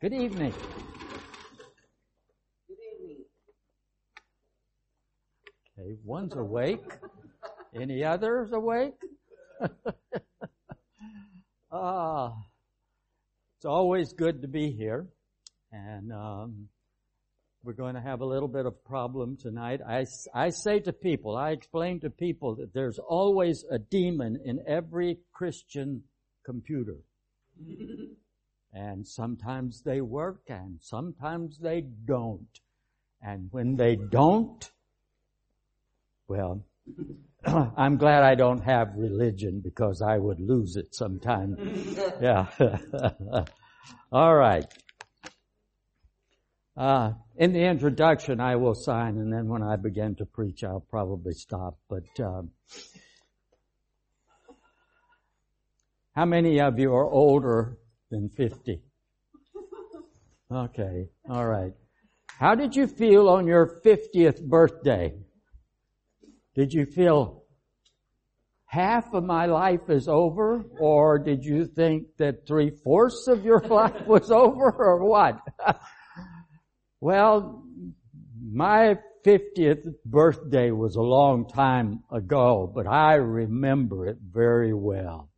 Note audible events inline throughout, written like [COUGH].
Good evening. Good evening. Okay, one's awake. Any others awake? [LAUGHS] Ah, it's always good to be here, and um, we're going to have a little bit of problem tonight. I, I say to people, I explain to people that there's always a demon in every Christian computer. [LAUGHS] and sometimes they work and sometimes they don't. And when they don't, well, [CLEARS THROAT] I'm glad I don't have religion because I would lose it sometime. [LAUGHS] yeah. [LAUGHS] All right. Uh, in the introduction, I will sign, and then when I begin to preach, I'll probably stop. But uh, how many of you are older than 50? Okay, all right. How did you feel on your 50th birthday? Did you feel half of my life is over, or did you think that three fourths of your [LAUGHS] life was over, or what? [LAUGHS] well, my 50th birthday was a long time ago, but I remember it very well.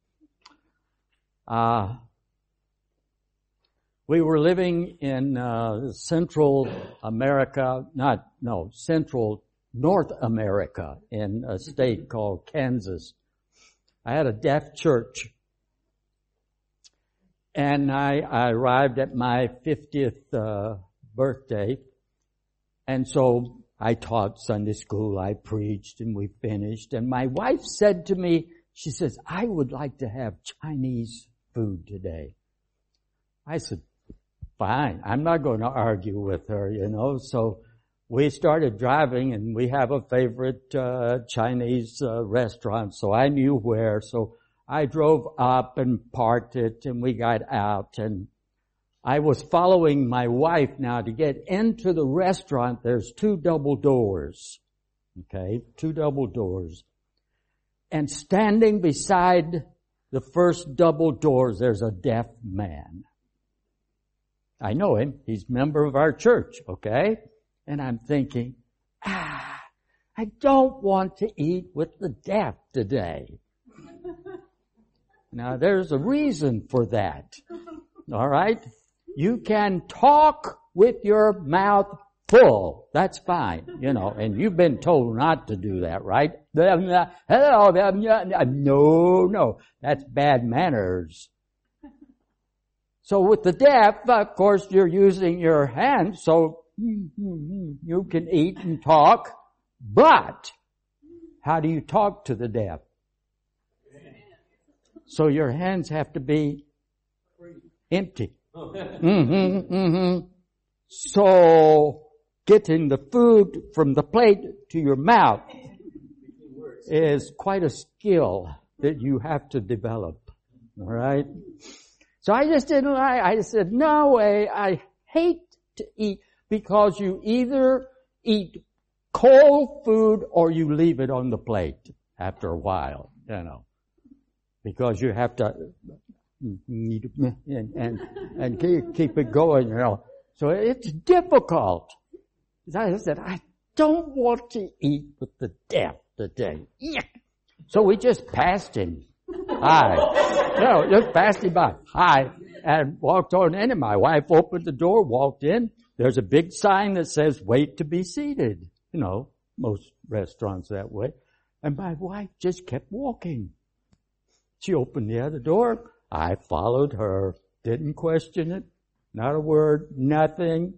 Uh, we were living in uh, Central America, not, no, Central North America in a state called Kansas. I had a deaf church. And I, I arrived at my 50th uh, birthday. And so I taught Sunday school, I preached, and we finished. And my wife said to me, she says, I would like to have Chinese food today. I said, fine. I'm not going to argue with her, you know. So we started driving and we have a favorite uh, Chinese uh, restaurant, so I knew where. So I drove up and parked it and we got out and I was following my wife now to get into the restaurant. There's two double doors. Okay, two double doors. And standing beside the first double doors, there's a deaf man. I know him. He's a member of our church, okay? And I'm thinking, ah, I don't want to eat with the deaf today. [LAUGHS] now there's a reason for that. Alright? You can talk with your mouth full. That's fine, you know, and you've been told not to do that, right? [LAUGHS] No, no, that's bad manners. So with the deaf, of course, you're using your hands, so you can eat and talk, but how do you talk to the deaf? So your hands have to be empty. Mm-hmm, mm-hmm. So getting the food from the plate to your mouth is quite a skill that you have to develop. All right. So I just didn't like. I said, no way. I hate to eat because you either eat cold food or you leave it on the plate after a while, you know, because you have to and and, and keep, keep it going, you know. So it's difficult. I said, I don't want to eat with the deaf today. So we just passed him. Hi. No, just passed him by. Hi. And walked on in and my wife opened the door, walked in. There's a big sign that says wait to be seated. You know, most restaurants that way. And my wife just kept walking. She opened the other door. I followed her. Didn't question it. Not a word. Nothing.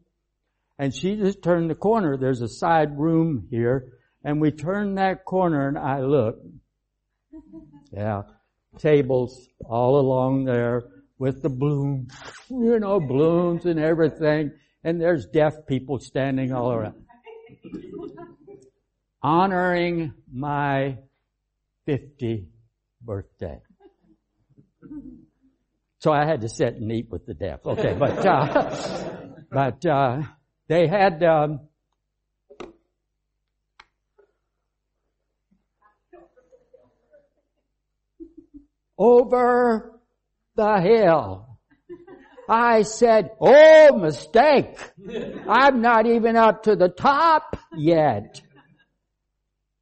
And she just turned the corner. There's a side room here. And we turned that corner and I looked. Yeah. Tables all along there with the bloom, you know, blooms and everything and there's deaf people standing all around. Honoring my 50 birthday. So I had to sit and eat with the deaf. Okay, but, uh, [LAUGHS] but, uh, they had, um, over the hill I said, oh, mistake. I'm not even up to the top yet.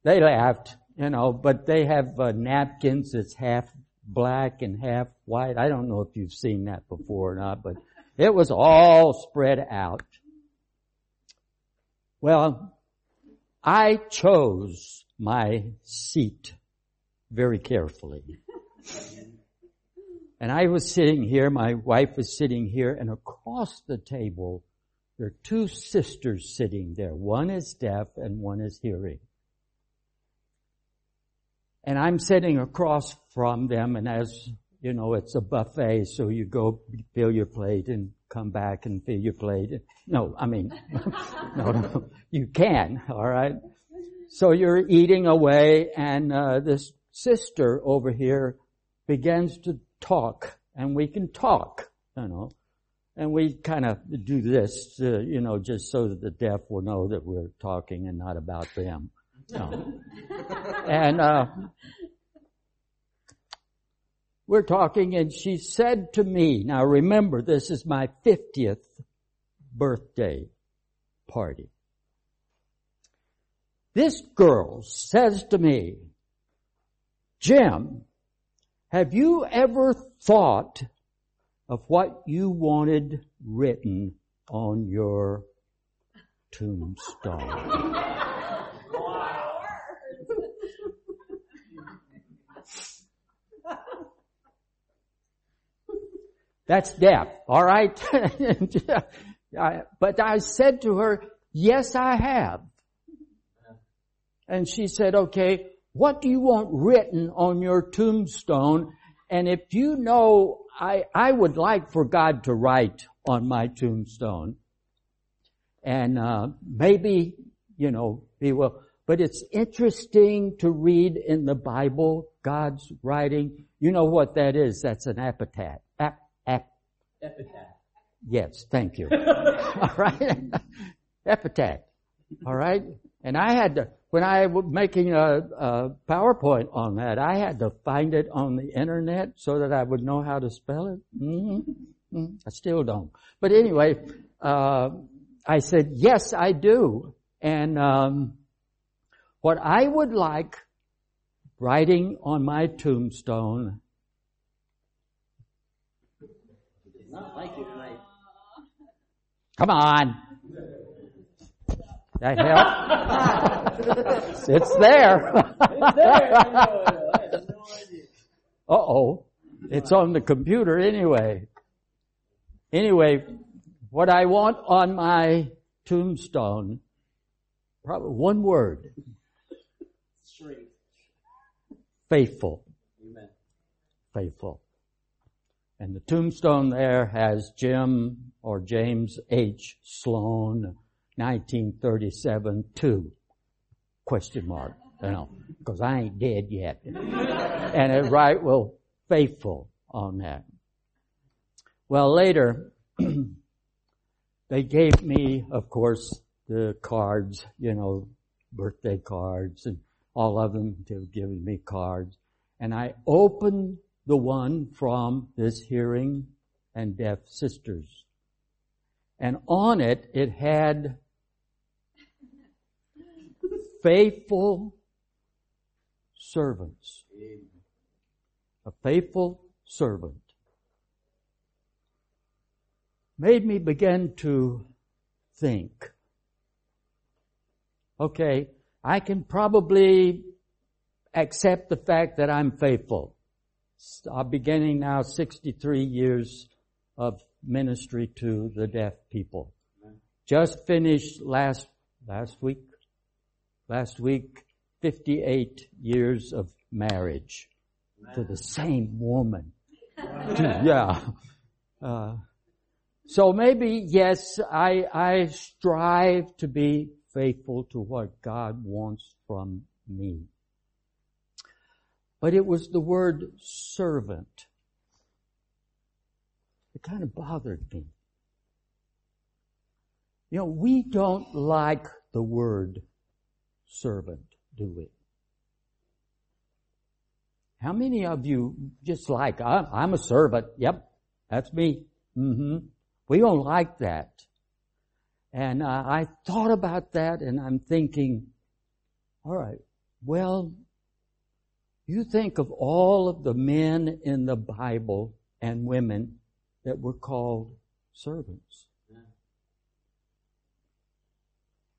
They laughed, you know, but they have uh, napkins that's half black and half white. I don't know if you've seen that before or not, but it was all spread out. Well, I chose my seat very carefully. And I was sitting here, my wife was sitting here, and across the table, there are two sisters sitting there. One is deaf and one is hearing. And I'm sitting across from them, and as you know, it's a buffet, so you go fill your plate and come back and fill your plate. No, I mean, [LAUGHS] no, no, you can, alright? So you're eating away, and uh, this sister over here begins to talk, and we can talk, you know. And we kind of do this, to, you know, just so that the deaf will know that we're talking and not about them. [LAUGHS] And uh, we're talking, and she said to me, now remember, this is my 50th birthday party. This girl says to me, Jim, have you ever thought of what you wanted written on your tombstone? That's death, alright? [LAUGHS] but I said to her, yes I have. And she said, okay, what do you want written on your tombstone? And if you know, I, I would like for God to write on my tombstone. And, uh, maybe, you know, he will, but it's interesting to read in the Bible, God's writing. You know what that is? That's an epitaph. Ap, ap, epitaph. Yes, thank you. [LAUGHS] All right. [LAUGHS] epitaph. All right. And I had to, when I was making a, a, PowerPoint on that, I had to find it on the internet so that I would know how to spell it. Mm-hmm. Mm-hmm. I still don't. But anyway, uh, I said, yes, I do. And um, what I would like writing on my tombstone. Not like tonight. Come on. That help? [LAUGHS] it's there. uh oh. It's on the computer anyway. Anyway, what I want on my tombstone, probably one word. Faithful. Amen. Faithful. And the tombstone there has Jim or James H. Sloan, 1937 2. Question mark. You know, cause I ain't dead yet. and it right, well, faithful on that. Well, later, [CLEARS THROAT] they gave me, of course, the cards, you know, birthday cards and all of them, they were giving me cards. And I opened the one from this hearing and deaf sisters. And on it, it had faithful servants. A faithful servant. Made me begin to think. Okay, I can probably accept the fact that I'm faithful. I'm beginning now 63 years of ministry to the deaf people. Just finished last, last week, last week, 58 years of marriage to the same woman. yeah. Uh, so maybe, yes, I, I strive to be faithful to what God wants from me. But it was the word servant. It kind of bothered me. You know, we don't like the word servant, do we? How many of you just like, I'm a servant. Yep, that's me. hmm We don't like that. And uh, I thought about that and I'm thinking, all right, well, you think of all of the men in the Bible and women that were called servants.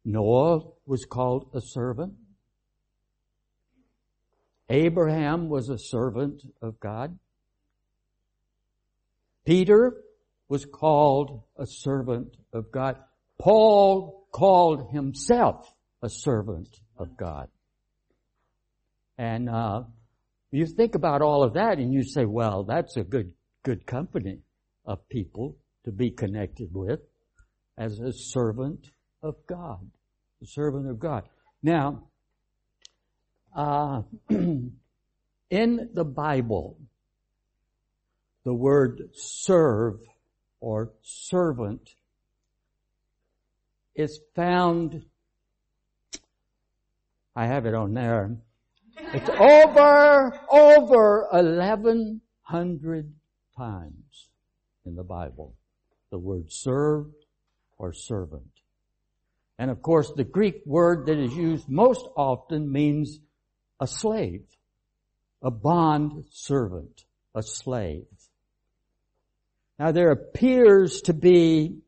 Noah was called a servant. Abraham was a servant of God. Peter was called a servant of God. Paul called himself a servant of God. And uh, you think about all of that and you say, well, that's a good, good company of people to be connected with as a servant of God. the servant of God. Now, uh, [CLEARS THROAT] in the Bible, the word serve or servant is found, I have it on there, it's over, over 1100 times in the Bible. The word serve or servant. And of course the Greek word that is used most often means a slave, a bond servant, a slave. Now there appears to be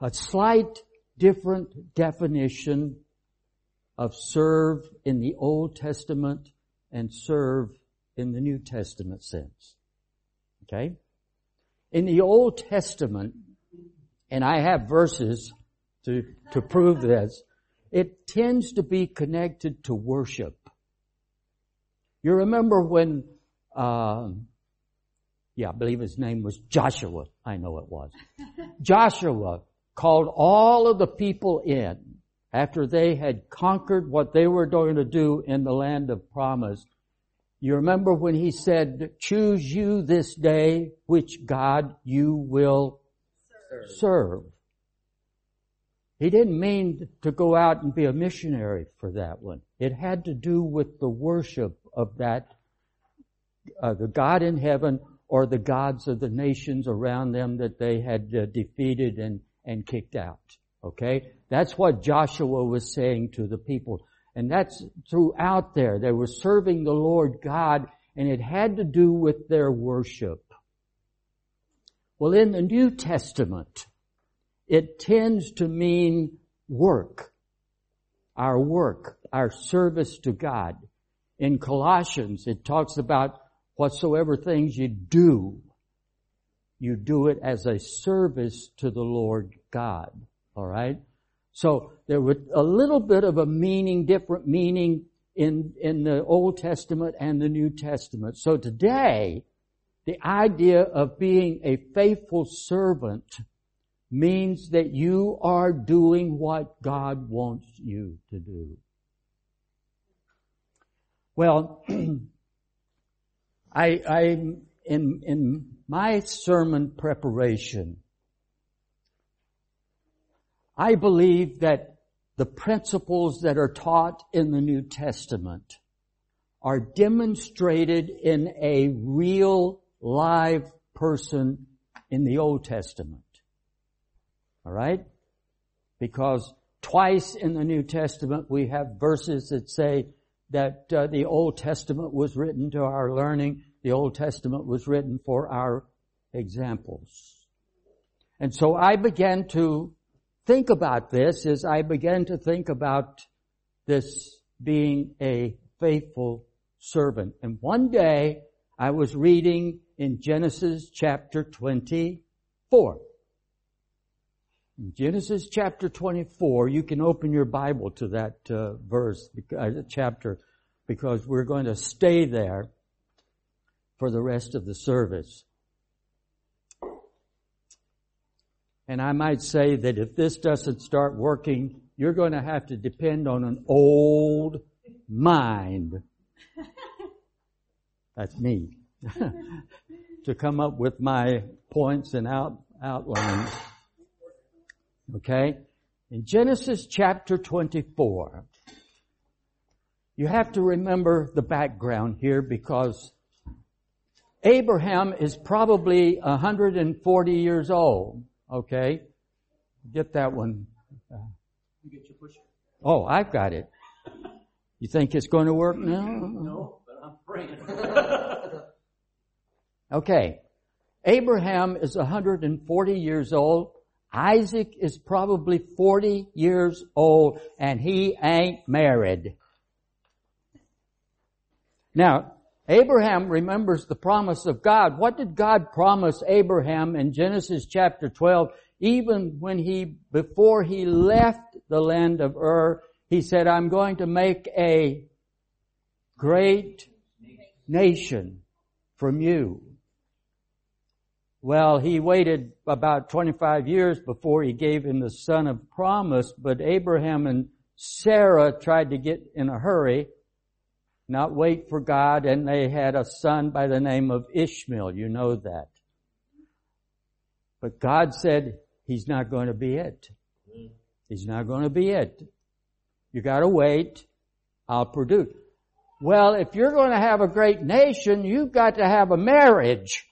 a slight different definition of serve in the Old Testament and serve in the New Testament sense. Okay? In the Old Testament, and I have verses to, to prove this, it tends to be connected to worship. You remember when, uh, yeah, I believe his name was Joshua. I know it was. [LAUGHS] Joshua called all of the people in after they had conquered what they were going to do in the land of promise. You remember when he said, choose you this day which God you will serve. serve. He didn't mean to go out and be a missionary for that one. It had to do with the worship of that, uh, the God in heaven or the gods of the nations around them that they had uh, defeated and and kicked out. Okay? That's what Joshua was saying to the people. And that's throughout there. They were serving the Lord God and it had to do with their worship. Well, in the New Testament, it tends to mean work. Our work, our service to God. In Colossians, it talks about whatsoever things you do, you do it as a service to the Lord God. Alright? So there was a little bit of a meaning, different meaning in, in the Old Testament and the New Testament. So today, the idea of being a faithful servant means that you are doing what God wants you to do. Well, [CLEARS THROAT] I, I, in, in my sermon preparation, I believe that the principles that are taught in the New Testament are demonstrated in a real live person in the Old Testament. Alright? Because twice in the New Testament we have verses that say that uh, the Old Testament was written to our learning the Old Testament was written for our examples. And so I began to think about this as I began to think about this being a faithful servant. And one day I was reading in Genesis chapter 24. Genesis chapter 24, you can open your Bible to that uh, verse, uh, chapter, because we're going to stay there for the rest of the service. And I might say that if this doesn't start working, you're going to have to depend on an old mind. That's me. [LAUGHS] to come up with my points and out, outlines. Okay? In Genesis chapter 24, you have to remember the background here because Abraham is probably 140 years old. Okay? Get that one. Oh, I've got it. You think it's going to work now? No, but I'm praying. [LAUGHS] okay. Abraham is 140 years old. Isaac is probably 40 years old and he ain't married. Now, Abraham remembers the promise of God. What did God promise Abraham in Genesis chapter 12? Even when he, before he left the land of Ur, he said, I'm going to make a great nation from you. Well, he waited about 25 years before he gave him the son of promise, but Abraham and Sarah tried to get in a hurry not wait for God, and they had a son by the name of Ishmael. You know that. But God said, He's not going to be it. He's not going to be it. You gotta wait. I'll produce. Well, if you're going to have a great nation, you've got to have a marriage.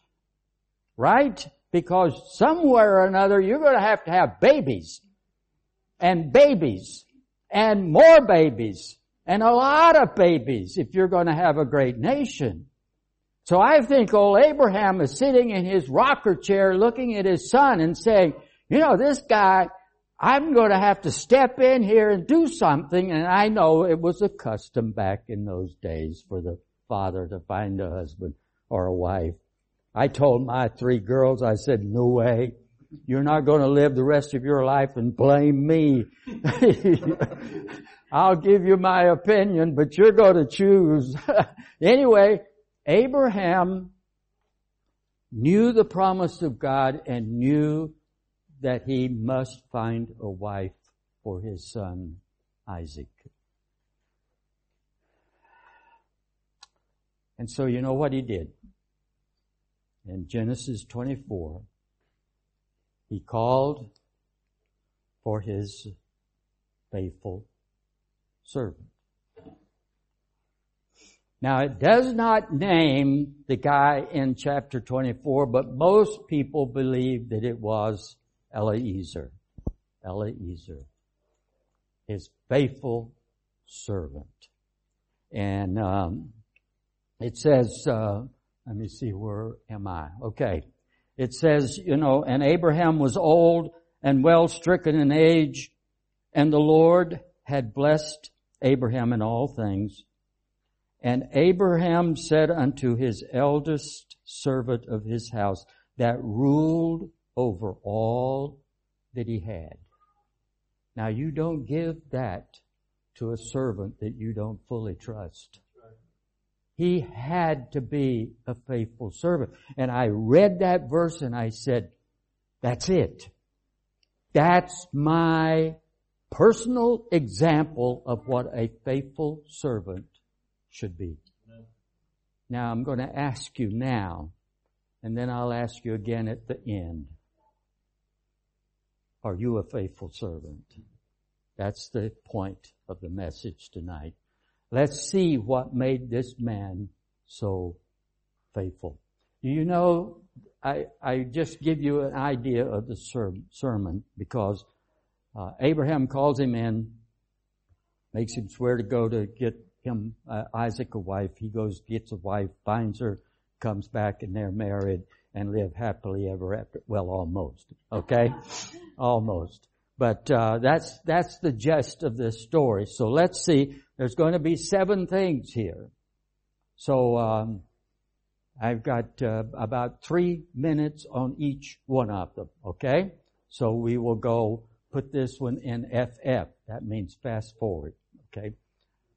Right? Because somewhere or another, you're going to have to have babies. And babies. And more babies and a lot of babies if you're going to have a great nation. So I think old Abraham is sitting in his rocker chair looking at his son and saying, you know, this guy, I'm going to have to step in here and do something. And I know it was a custom back in those days for the father to find a husband or a wife. I told my three girls, I said, no way. You're not going to live the rest of your life and blame me. [LAUGHS] I'll give you my opinion, but you're going to choose. [LAUGHS] anyway, Abraham knew the promise of God and knew that he must find a wife for his son Isaac. And so you know what he did? In Genesis 24, he called for his faithful servant. Now it does not name the guy in chapter 24, but most people believe that it was Eliezer. Eliezer. His faithful servant. And um, it says, uh, let me see, where am I? Okay. It says, you know, and Abraham was old and well stricken in age, and the Lord had blessed Abraham in all things. And Abraham said unto his eldest servant of his house that ruled over all that he had. Now you don't give that to a servant that you don't fully trust. He had to be a faithful servant. And I read that verse and I said, that's it. That's my personal example of what a faithful servant should be. Now I'm going to ask you now, and then I'll ask you again at the end. Are you a faithful servant? That's the point of the message tonight. Let's see what made this man so faithful. Do you know, I, I just give you an idea of the sermon because uh, Abraham calls him in, makes him swear to go to get him uh, Isaac a wife. He goes, gets a wife, finds her, comes back, and they're married and live happily ever after. Well, almost. Okay, [LAUGHS] almost. But uh, that's that's the gist of this story. So let's see. There's going to be seven things here. So um, I've got uh, about three minutes on each one of them. Okay, so we will go put this one in FF. That means fast forward. Okay.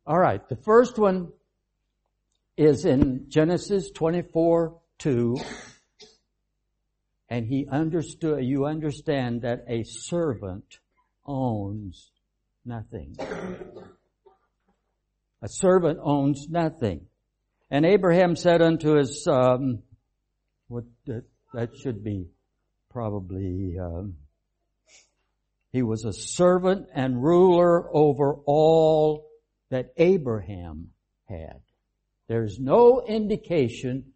All right. The first one is in Genesis 24, 2. And he understood, you understand that a servant owns nothing. A servant owns nothing. And Abraham said unto his, um, what, that, that should be probably, um, he was a servant and ruler over all that Abraham had. There's no indication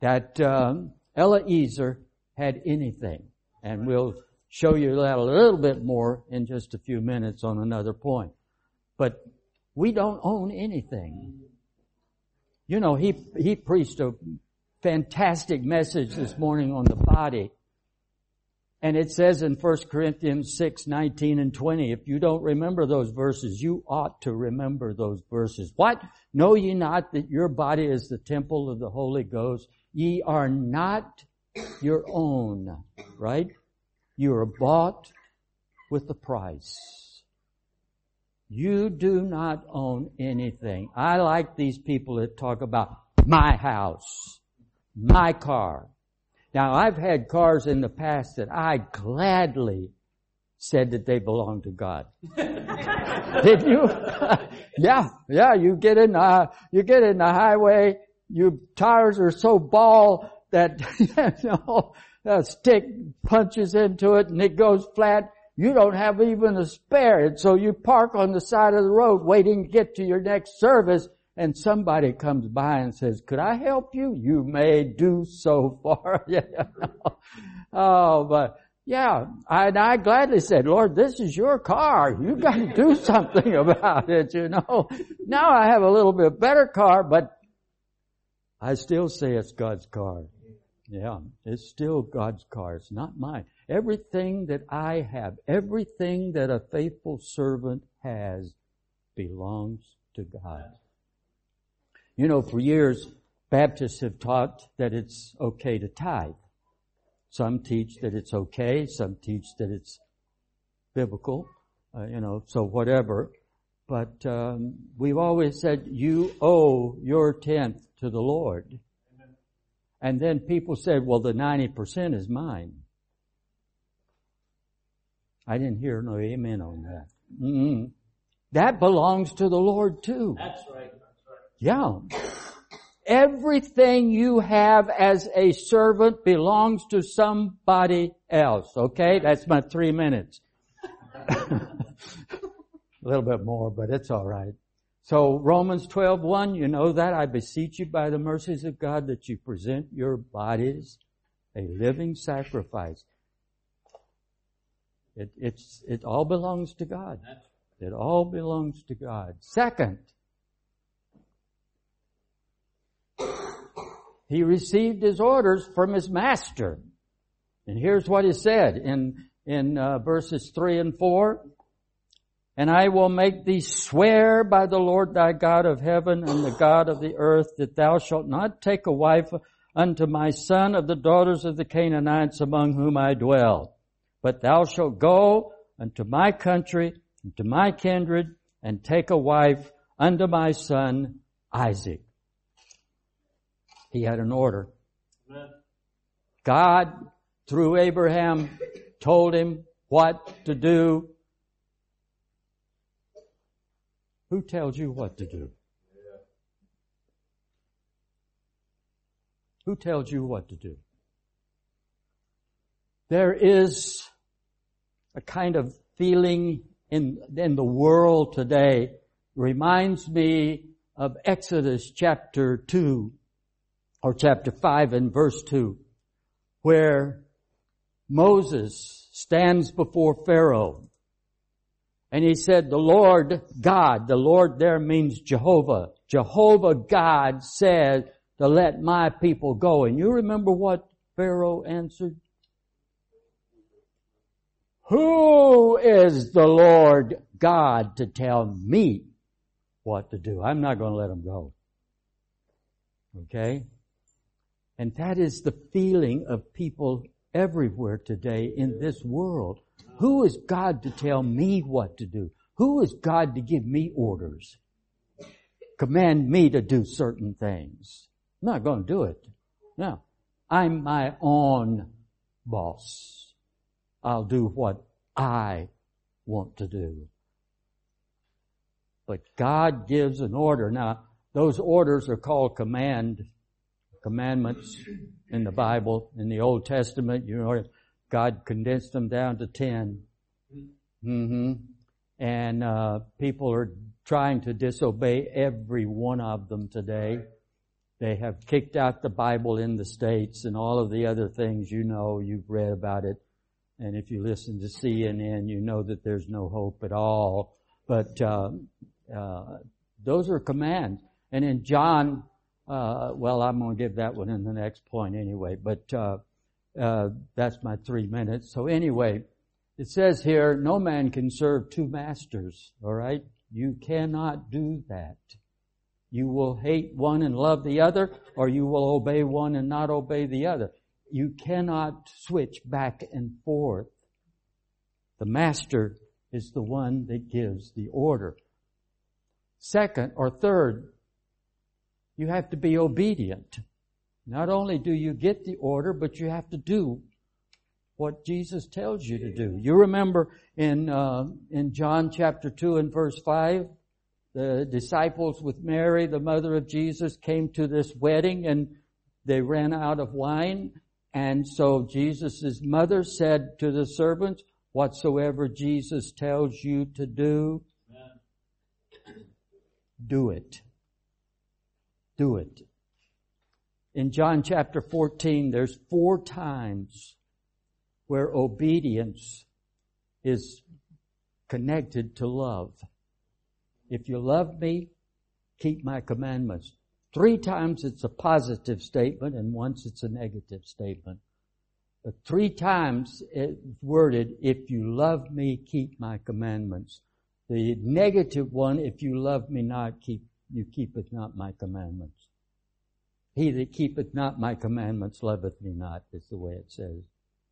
that um, Eliezer had anything. And we'll show you that a little bit more in just a few minutes on another point. But we don't own anything. You know, he, he preached a fantastic message this morning on the body. And it says in 1 Corinthians 6, 19 and 20, if you don't remember those verses, you ought to remember those verses. What? Know ye not that your body is the temple of the Holy Ghost? Ye are not your own, right? You are bought with a price. You do not own anything. I like these people that talk about my house, my car. Now I've had cars in the past that I gladly said that they belong to God. [LAUGHS] Did you? [LAUGHS] yeah, yeah, you get in the, you get in the highway, your tires are so bald that, [LAUGHS] you know, a stick punches into it and it goes flat. You don't have even a spare. And so you park on the side of the road waiting to get to your next service and somebody comes by and says, could I help you? You may do so far. [LAUGHS] oh, but yeah, I, and I gladly said, Lord, this is your car. You got to do [LAUGHS] something about it, you know. Now I have a little bit better car, but I still say it's God's car. Yeah, it's still God's car. It's not mine. Everything that I have, everything that a faithful servant has belongs to God. You know, for years, Baptists have taught that it's okay to tithe. Some teach that it's okay. Some teach that it's biblical. Uh, you know, so whatever. But um, we've always said you owe your tenth to the Lord. And then people said, well, the 90% is mine. I didn't hear no amen on that. Mm-mm. That belongs to the Lord too. That's right. That's right. Yeah. Everything you have as a servant belongs to somebody else. Okay? That's my three minutes. [LAUGHS] a little bit more, but it's alright. So Romans 12:1, you know that I beseech you by the mercies of God that you present your bodies a living sacrifice. It, it's, it all belongs to God. It all belongs to God. Second, he received his orders from his master. And here's what he said in, in uh, verses 3 and 4. And I will make thee swear by the Lord thy God of heaven and the God of the earth that thou shalt not take a wife unto my son of the daughters of the Canaanites among whom I dwell. But thou shalt go unto my country, unto my kindred, and take a wife unto my son Isaac. He had an order. God, through Abraham, told him what to do Who tells you what to do? Who tells you what to do? There is a kind of feeling in, in the world today reminds me of Exodus chapter 2 or chapter 5 and verse 2 where Moses stands before Pharaoh and he said, the Lord God, the Lord there means Jehovah. Jehovah God said to let my people go. And you remember what Pharaoh answered? Who is the Lord God to tell me what to do? I'm not going to let him go. Okay? And that is the feeling of people everywhere today in this world. Who is God to tell me what to do? Who is God to give me orders? Command me to do certain things. I'm not going to do it. No. I'm my own boss. I'll do what I want to do. But God gives an order. Now, those orders are called command, commandments in the Bible, in the Old Testament. You know, God condensed them down to 10. Mm-hmm. And uh, people are trying to disobey every one of them today. They have kicked out the Bible in the States and all of the other things you know, you've read about it. And if you listen to CNN, you know that there's no hope at all. But, uh, uh, those are commands. And in John, uh, well, I'm going to give that one in the next point anyway, but, uh, uh, that's my three minutes. So anyway, it says here, no man can serve two masters, alright? You cannot do that. You will hate one and love the other, or you will obey one and not obey the other. You cannot switch back and forth. The master is the one that gives the order. Second or third, you have to be obedient. Not only do you get the order, but you have to do what Jesus tells you to do. You remember in uh, in John chapter two and verse five, the disciples with Mary, the mother of Jesus, came to this wedding and they ran out of wine. And so Jesus' mother said to the servants, whatsoever Jesus tells you to do, do it. Do it. In John chapter 14, there's four times where obedience is connected to love. If you love me, keep my commandments. Three times it's a positive statement and once it's a negative statement. But three times it's worded, if you love me, keep my commandments. The negative one, if you love me not, keep, you keepeth not my commandments. He that keepeth not my commandments loveth me not, is the way it says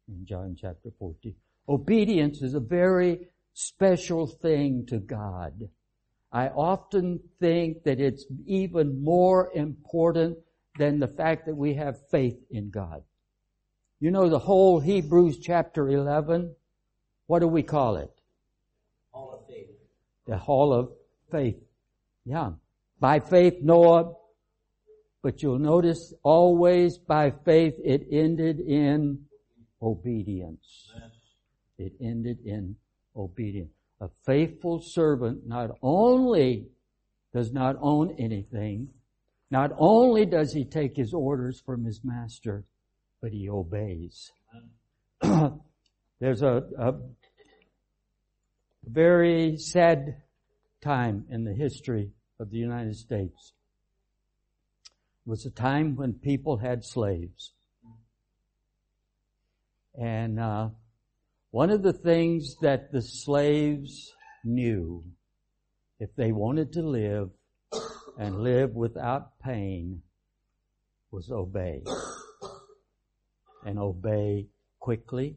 in John chapter 14. Obedience is a very special thing to God. I often think that it's even more important than the fact that we have faith in God. You know the whole Hebrews chapter 11? What do we call it? Hall of faith. The Hall of Faith. Yeah. By faith Noah, but you'll notice always by faith it ended in obedience. It ended in obedience. A faithful servant not only does not own anything, not only does he take his orders from his master, but he obeys. [CLEARS THROAT] There's a, a very sad time in the history of the United States. It was a time when people had slaves. And uh, one of the things that the slaves knew, if they wanted to live and live without pain, was obey. And obey quickly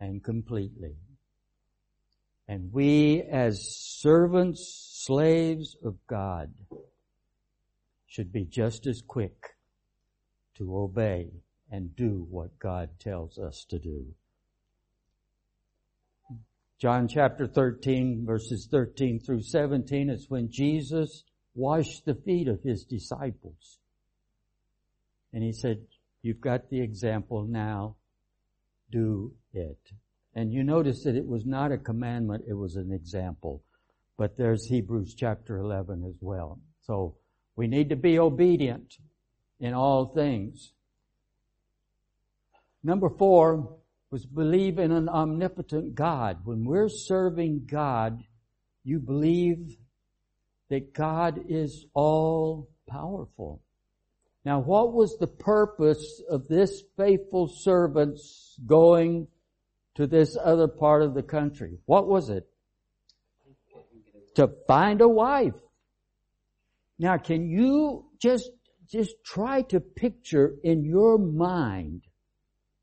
and completely. And we as servants, slaves of God, should be just as quick to obey and do what God tells us to do. John chapter 13 verses 13 through 17 is when Jesus washed the feet of his disciples. And he said, you've got the example now, do it. And you notice that it was not a commandment, it was an example. But there's Hebrews chapter 11 as well. So we need to be obedient in all things. Number four, was believe in an omnipotent God. When we're serving God, you believe that God is all powerful. Now what was the purpose of this faithful servants going to this other part of the country? What was it? To find a wife. Now can you just, just try to picture in your mind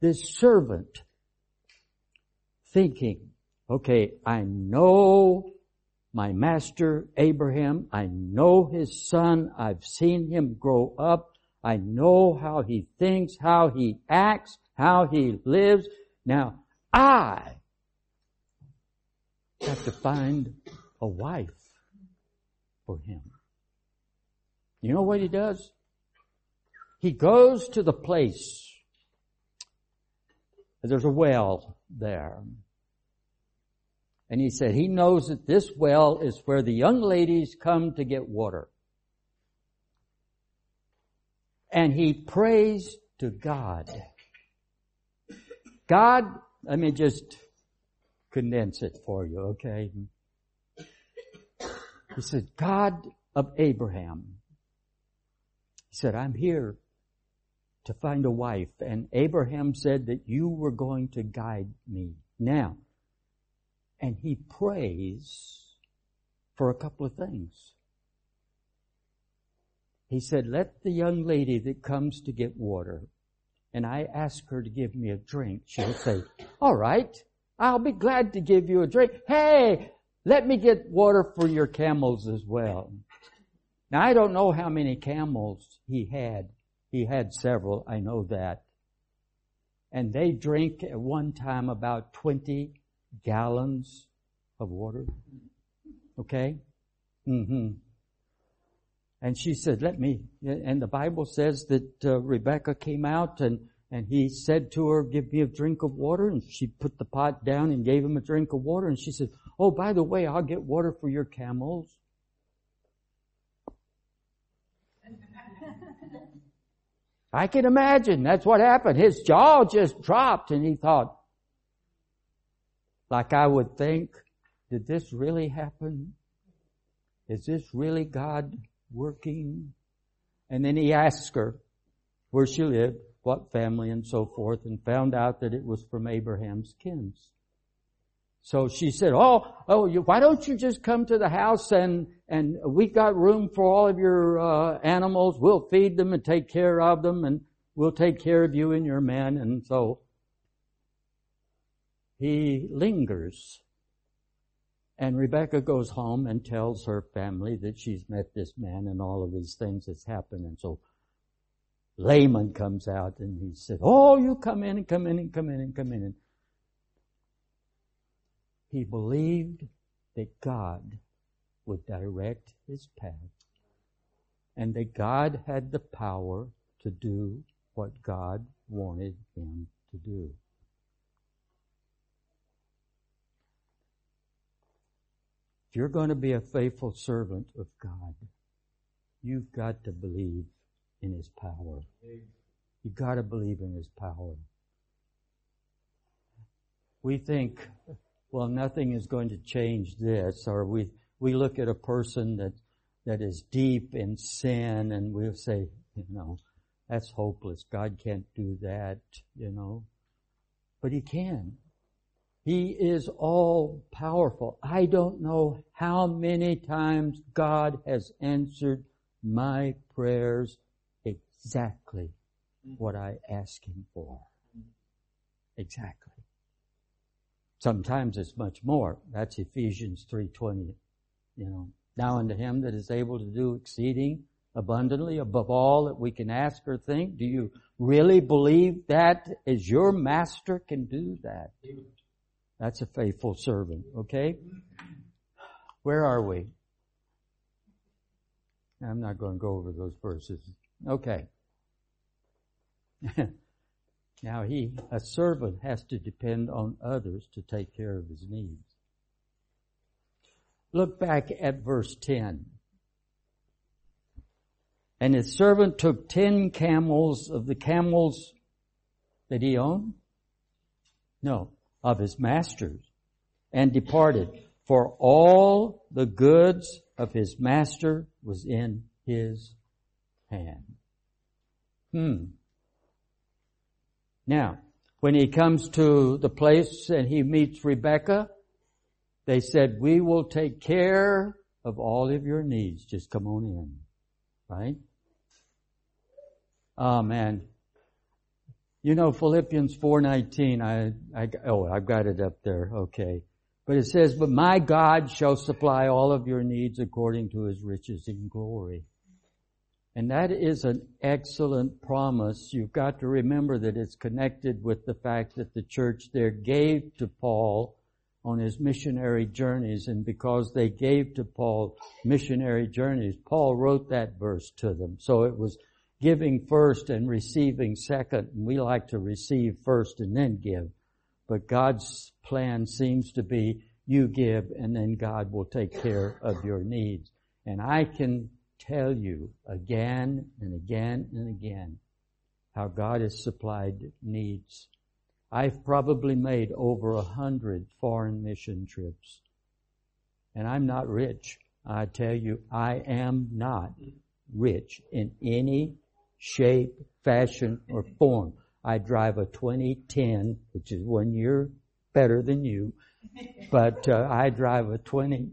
this servant thinking, okay, I know my master Abraham. I know his son. I've seen him grow up. I know how he thinks, how he acts, how he lives. Now, I have to find a wife for him. You know what he does? He goes to the place. There's a well there. And he said he knows that this well is where the young ladies come to get water. and he prays to God. God, let me just condense it for you, okay? He said, God of Abraham. He said, I'm here to find a wife. And Abraham said that you were going to guide me. Now, and he prays for a couple of things. He said, let the young lady that comes to get water, and I ask her to give me a drink, she'll say, all right, I'll be glad to give you a drink. Hey, let me get water for your camels as well. Now I don't know how many camels he had. He had several, I know that. And they drink at one time about 20 gallons of water. Okay? Mm-hmm. And she said, let me, and the Bible says that uh, Rebecca came out and, and he said to her, give me a drink of water. And she put the pot down and gave him a drink of water. And she said, oh, by the way, I'll get water for your camels. I can imagine that's what happened. His jaw just dropped and he thought, like I would think, did this really happen? Is this really God working? And then he asked her where she lived, what family and so forth, and found out that it was from Abraham's kins. So she said, "Oh, oh, you, why don't you just come to the house and and we got room for all of your uh, animals. We'll feed them and take care of them, and we'll take care of you and your men." And so he lingers, and Rebecca goes home and tells her family that she's met this man and all of these things that's happened. And so Laban comes out and he said, "Oh, you come in and come in and come in and come in." He believed that God would direct his path and that God had the power to do what God wanted him to do. If you're going to be a faithful servant of God, you've got to believe in His power. You've got to believe in His power. We think well, nothing is going to change this, or we, we look at a person that, that is deep in sin and we'll say, you know, that's hopeless. God can't do that, you know. But He can. He is all powerful. I don't know how many times God has answered my prayers exactly what I ask Him for. Mm-hmm. Exactly. Sometimes it's much more. That's Ephesians 3.20. You know, now unto him that is able to do exceeding abundantly above all that we can ask or think. Do you really believe that as your master can do that? That's a faithful servant, okay? Where are we? I'm not going to go over those verses. Okay. [LAUGHS] Now he, a servant has to depend on others to take care of his needs. Look back at verse 10. And his servant took ten camels of the camels that he owned? No, of his master's and departed. For all the goods of his master was in his hand. Hmm. Now, when he comes to the place and he meets Rebecca, they said, we will take care of all of your needs. Just come on in. Right? Oh man. You know Philippians 4:19 I I oh I've got it up there. Okay. But it says, "But my God shall supply all of your needs according to his riches in glory." And that is an excellent promise. You've got to remember that it's connected with the fact that the church there gave to Paul on his missionary journeys. And because they gave to Paul missionary journeys, Paul wrote that verse to them. So it was giving first and receiving second. And we like to receive first and then give. But God's plan seems to be you give and then God will take care of your needs. And I can tell you again and again and again how God has supplied needs. I've probably made over a hundred foreign mission trips. And I'm not rich. I tell you, I am not rich in any shape, fashion, or form. I drive a 2010, which is one year better than you, but uh, I drive a 20,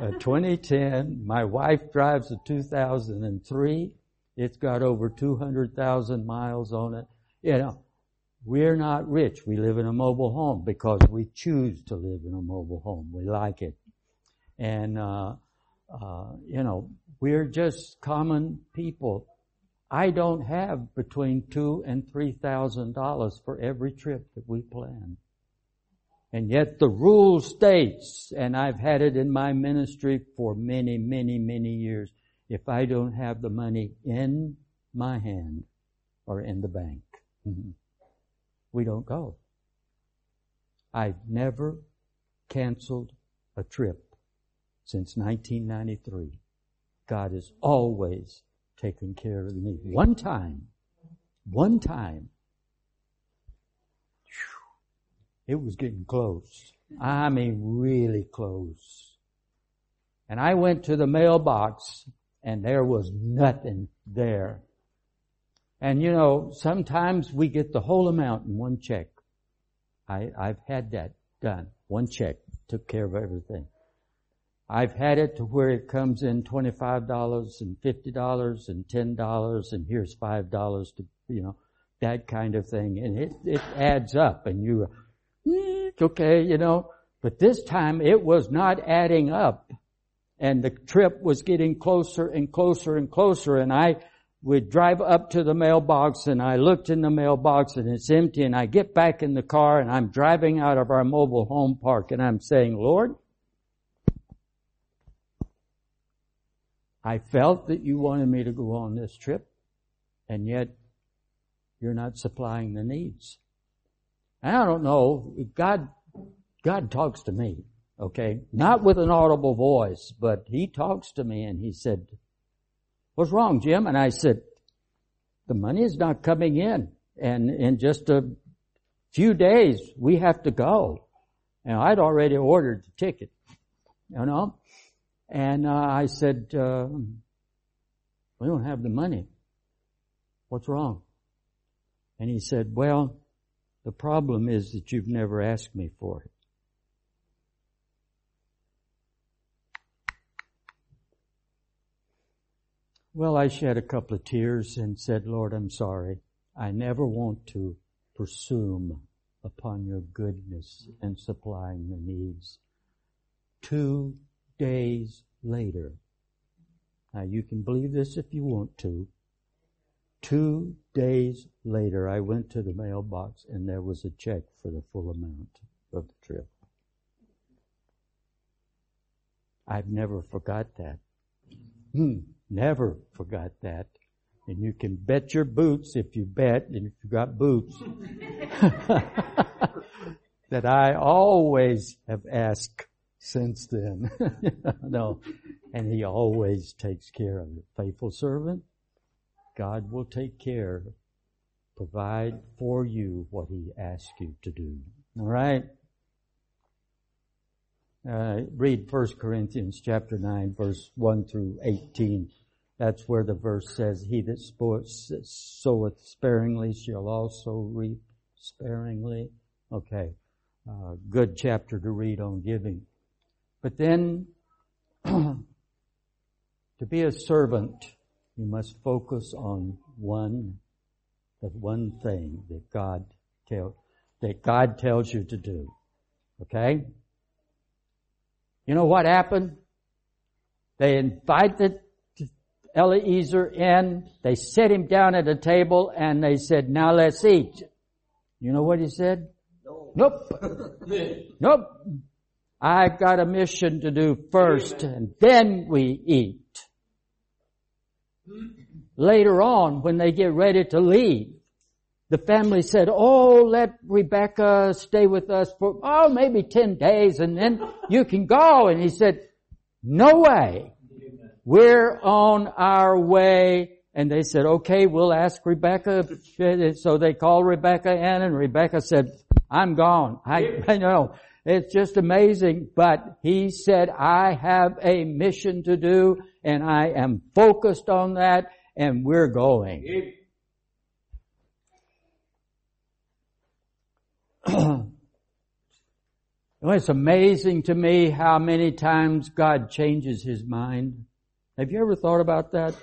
a 2010. My wife drives a 2003. It's got over 200,000 miles on it. You know, we're not rich. We live in a mobile home because we choose to live in a mobile home. We like it. And, uh, uh, you know, we're just common people. I don't have between two and three thousand dollars for every trip that we plan. And yet the rule states, and I've had it in my ministry for many, many, many years, if I don't have the money in my hand or in the bank, mm-hmm, we don't go. I've never canceled a trip since 1993. God has always taken care of me. One time, one time, it was getting close. I mean, really close. And I went to the mailbox and there was nothing there. And you know, sometimes we get the whole amount in one check. I, I've had that done. One check took care of everything. I've had it to where it comes in $25 and $50 and $10 and here's $5 to, you know, that kind of thing. And it, it adds up and you, okay, you know, but this time it was not adding up. And the trip was getting closer and closer and closer. And I would drive up to the mailbox and I looked in the mailbox and it's empty. And I get back in the car and I'm driving out of our mobile home park and I'm saying, Lord, I felt that you wanted me to go on this trip, and yet you're not supplying the needs. I don't know, God, God talks to me, okay? Not with an audible voice, but He talks to me and He said, what's wrong, Jim? And I said, the money is not coming in. And in just a few days, we have to go. And I'd already ordered the ticket, you know? And uh, I said, uh, we don't have the money. What's wrong? And he said, well, the problem is that you've never asked me for it. Well, I shed a couple of tears and said, Lord, I'm sorry. I never want to presume upon your goodness and supplying the needs. Two days later. Now you can believe this if you want to. Two days later, I went to the mailbox and there was a check for the full amount of the trip. I've never forgot that. Hmm, never forgot that. And you can bet your boots if you bet, and if you got boots, [LAUGHS] that I always have asked since then. [LAUGHS] no. And he always takes care of it. Faithful servant, God will take care, provide for you what he asks you to do. All right? Uh, read 1 Corinthians chapter 9 verse 1 through 18. That's where the verse says, He that soweth sparingly shall also reap sparingly. Okay. Uh, good chapter to read on giving. But then, [CLEARS THROAT] to be a servant, you must focus on one, the one thing that God tell, that God tells you to do. Okay? You know what happened? They invited Eliezer in, they set him down at a table and they said, now let's eat. You know what he said? No. Nope. [LAUGHS] nope. I've got a mission to do first and then we eat. Later on, when they get ready to leave, the family said, oh, let Rebecca stay with us for, oh, maybe 10 days and then you can go. And he said, no way. we're on our way. And they said, okay, we'll ask Rebecca. So they called Rebecca in and Rebecca said, I'm gone. I, I know. It's just amazing. But he said, I have a mission to do and I am focused on that and we're going. [CLEARS THROAT] it's amazing to me how many times God changes his mind. Have you ever thought about that?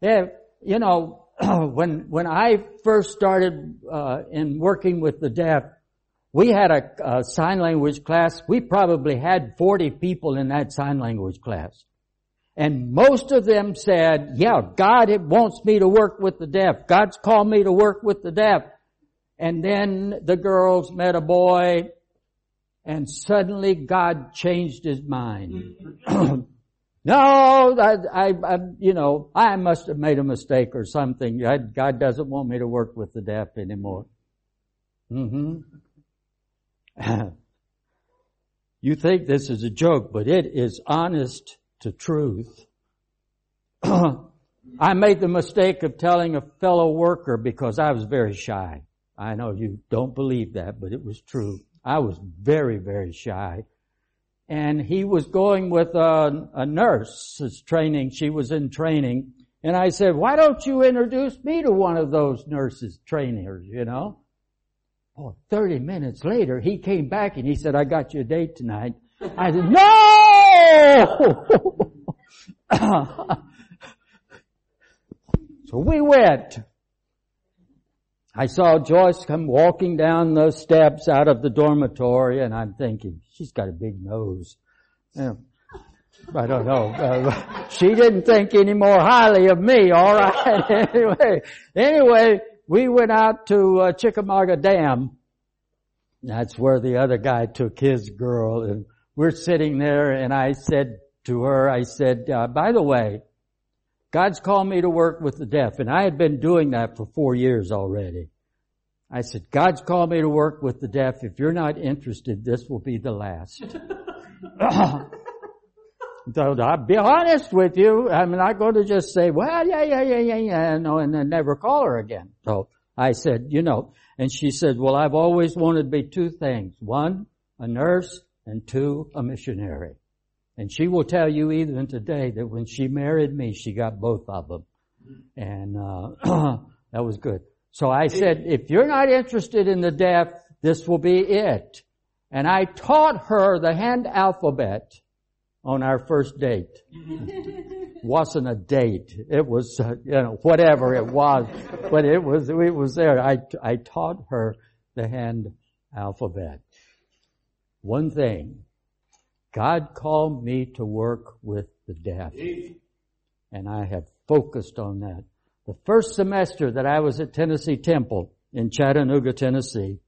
Yeah, you know, [CLEARS THROAT] when when I first started uh, in working with the deaf, we had a, a sign language class. We probably had 40 people in that sign language class. And most of them said, yeah, God wants me to work with the deaf. God's called me to work with the deaf. And then the girls met a boy and suddenly God changed his mind. [CLEARS THROAT] no, I, I, I, you know, I must have made a mistake or something. God doesn't want me to work with the deaf anymore. Mm-hmm. [LAUGHS] you think this is a joke, but it is honest to truth. [CLEARS THROAT] I made the mistake of telling a fellow worker because I was very shy. I know you don't believe that, but it was true. I was very, very shy. And he was going with a, a nurse's training. She was in training. And I said, why don't you introduce me to one of those nurses trainers, you know? Oh, 30 minutes later, he came back and he said, I got you a date tonight. I said, no! [LAUGHS] so we went. I saw Joyce come walking down those steps out of the dormitory and I'm thinking, she's got a big nose. Yeah. I don't know. Uh, [LAUGHS] she didn't think any more highly of me, alright. [LAUGHS] anyway, anyway, we went out to uh, Chickamauga Dam. That's where the other guy took his girl and we're sitting there and I said to her, I said, uh, by the way, God's called me to work with the deaf, and I had been doing that for four years already. I said, God's called me to work with the deaf. If you're not interested, this will be the last. [LAUGHS] [LAUGHS] so I'll be honest with you. I'm not going to just say, well, yeah, yeah, yeah, yeah, yeah, no, and then never call her again. So I said, you know, and she said, well, I've always wanted to be two things. One, a nurse, and two, a missionary. And she will tell you even today that when she married me, she got both of them. And, uh, [CLEARS THROAT] that was good. So I said, if you're not interested in the deaf, this will be it. And I taught her the hand alphabet on our first date. [LAUGHS] Wasn't a date. It was, uh, you know, whatever it was, but it was, it was there. I, I taught her the hand alphabet. One thing, God called me to work with the deaf. And I have focused on that. The first semester that I was at Tennessee Temple in Chattanooga, Tennessee,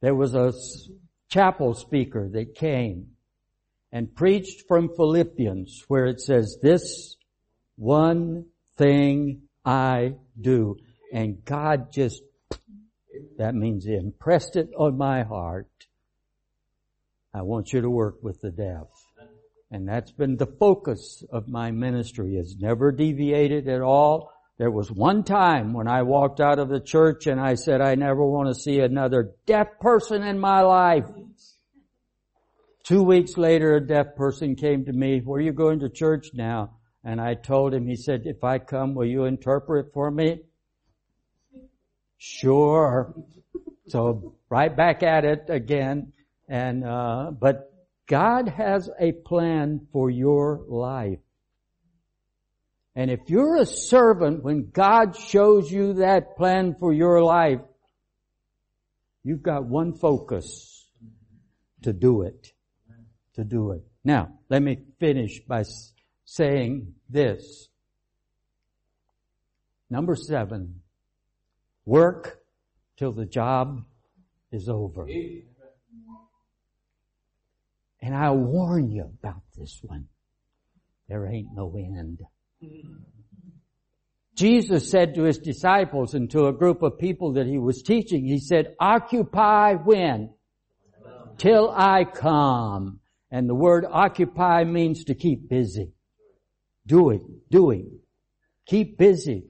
there was a chapel speaker that came and preached from Philippians where it says, this one thing I do. And God just, that means he impressed it on my heart I want you to work with the deaf. And that's been the focus of my ministry. It's never deviated at all. There was one time when I walked out of the church and I said, I never want to see another deaf person in my life. Two weeks later, a deaf person came to me, where are you going to church now? And I told him, he said, if I come, will you interpret for me? Sure. So right back at it again. And, uh, but God has a plan for your life. And if you're a servant, when God shows you that plan for your life, you've got one focus to do it. To do it. Now, let me finish by saying this. Number seven, work till the job is over. And I warn you about this one. There ain't no end. Jesus said to his disciples and to a group of people that he was teaching, he said, occupy when? Till I come. And the word occupy means to keep busy. Doing, doing. Keep busy.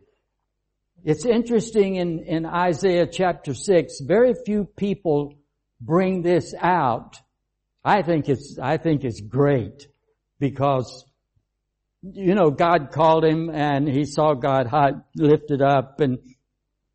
It's interesting in, in Isaiah chapter 6, very few people bring this out. I think it's, I think it's great because, you know, God called him and he saw God high, lifted up and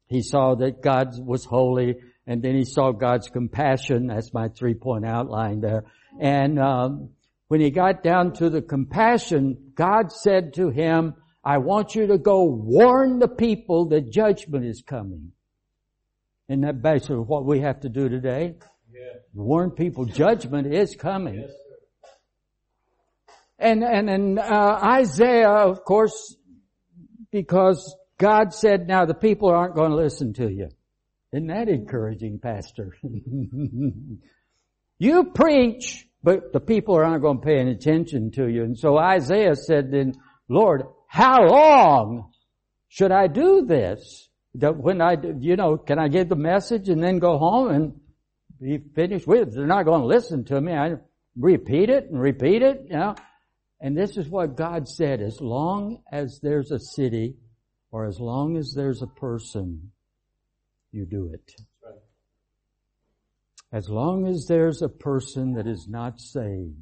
he saw that God was holy and then he saw God's compassion. That's my three point outline there. And, um, when he got down to the compassion, God said to him, I want you to go warn the people that judgment is coming. And that basically what we have to do today? Yeah. Warn people judgment is coming. Yes, and, and, and, uh, Isaiah, of course, because God said, now the people aren't going to listen to you. Isn't that encouraging, Pastor? [LAUGHS] you preach, but the people aren't going to pay any attention to you. And so Isaiah said then, Lord, how long should I do this? That When I, you know, can I give the message and then go home and be finished with it? They're not going to listen to me. I repeat it and repeat it, you know. And this is what God said, as long as there's a city or as long as there's a person, you do it. As long as there's a person that is not saved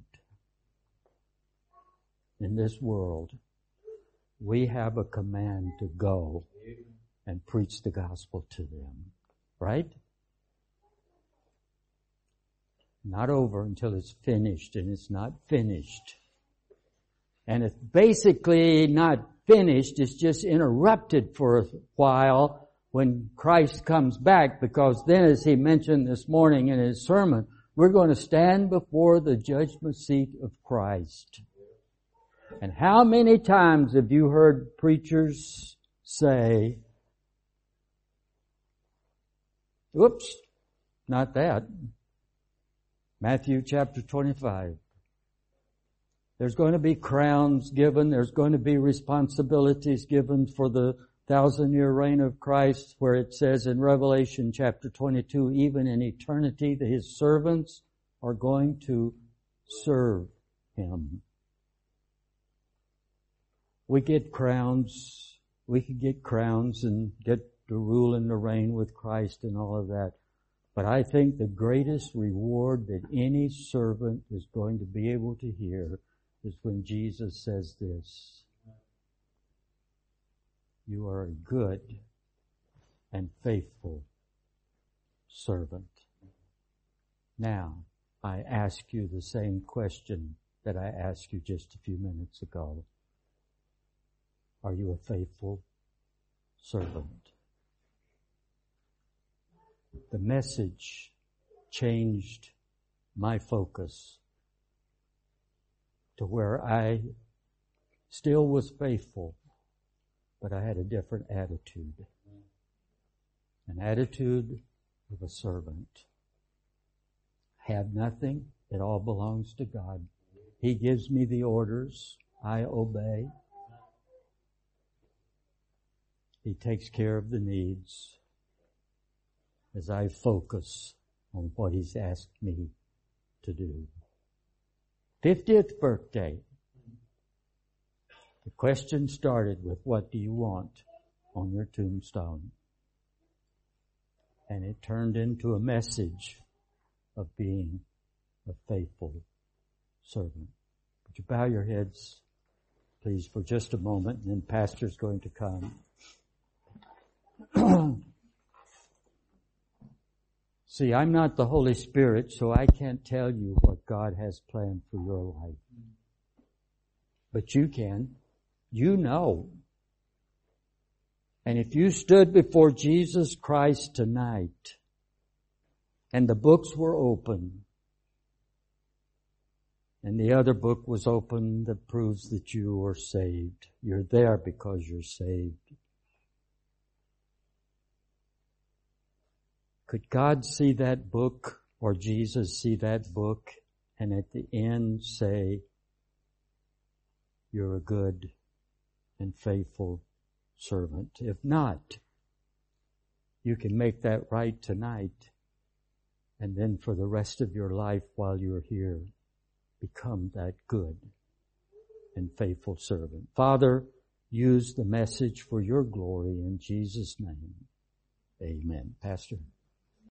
in this world, we have a command to go and preach the gospel to them. Right? Not over until it's finished, and it's not finished. And it's basically not finished, it's just interrupted for a while when Christ comes back, because then as he mentioned this morning in his sermon, we're going to stand before the judgment seat of Christ. And how many times have you heard preachers say, oops, not that. Matthew chapter 25. There's going to be crowns given. There's going to be responsibilities given for the thousand year reign of Christ where it says in Revelation chapter 22, even in eternity, that his servants are going to serve him. We get crowns. We can get crowns and get to rule and to reign with Christ and all of that. But I think the greatest reward that any servant is going to be able to hear is when Jesus says this. You are a good and faithful servant. Now, I ask you the same question that I asked you just a few minutes ago. Are you a faithful servant? The message changed my focus to where I still was faithful, but I had a different attitude. An attitude of a servant. Have nothing. It all belongs to God. He gives me the orders. I obey. He takes care of the needs as I focus on what He's asked me to do. 50th birthday. The question started with, what do you want on your tombstone? And it turned into a message of being a faithful servant. Would you bow your heads, please, for just a moment, and then Pastor's going to come. [CLEARS THROAT] See, I'm not the Holy Spirit, so I can't tell you what God has planned for your life. But you can. You know. And if you stood before Jesus Christ tonight, and the books were open, and the other book was open that proves that you are saved. You're there because you're saved. Could God see that book or Jesus see that book and at the end say, you're a good and faithful servant? If not, you can make that right tonight and then for the rest of your life while you're here, become that good and faithful servant. Father, use the message for your glory in Jesus' name. Amen. Pastor.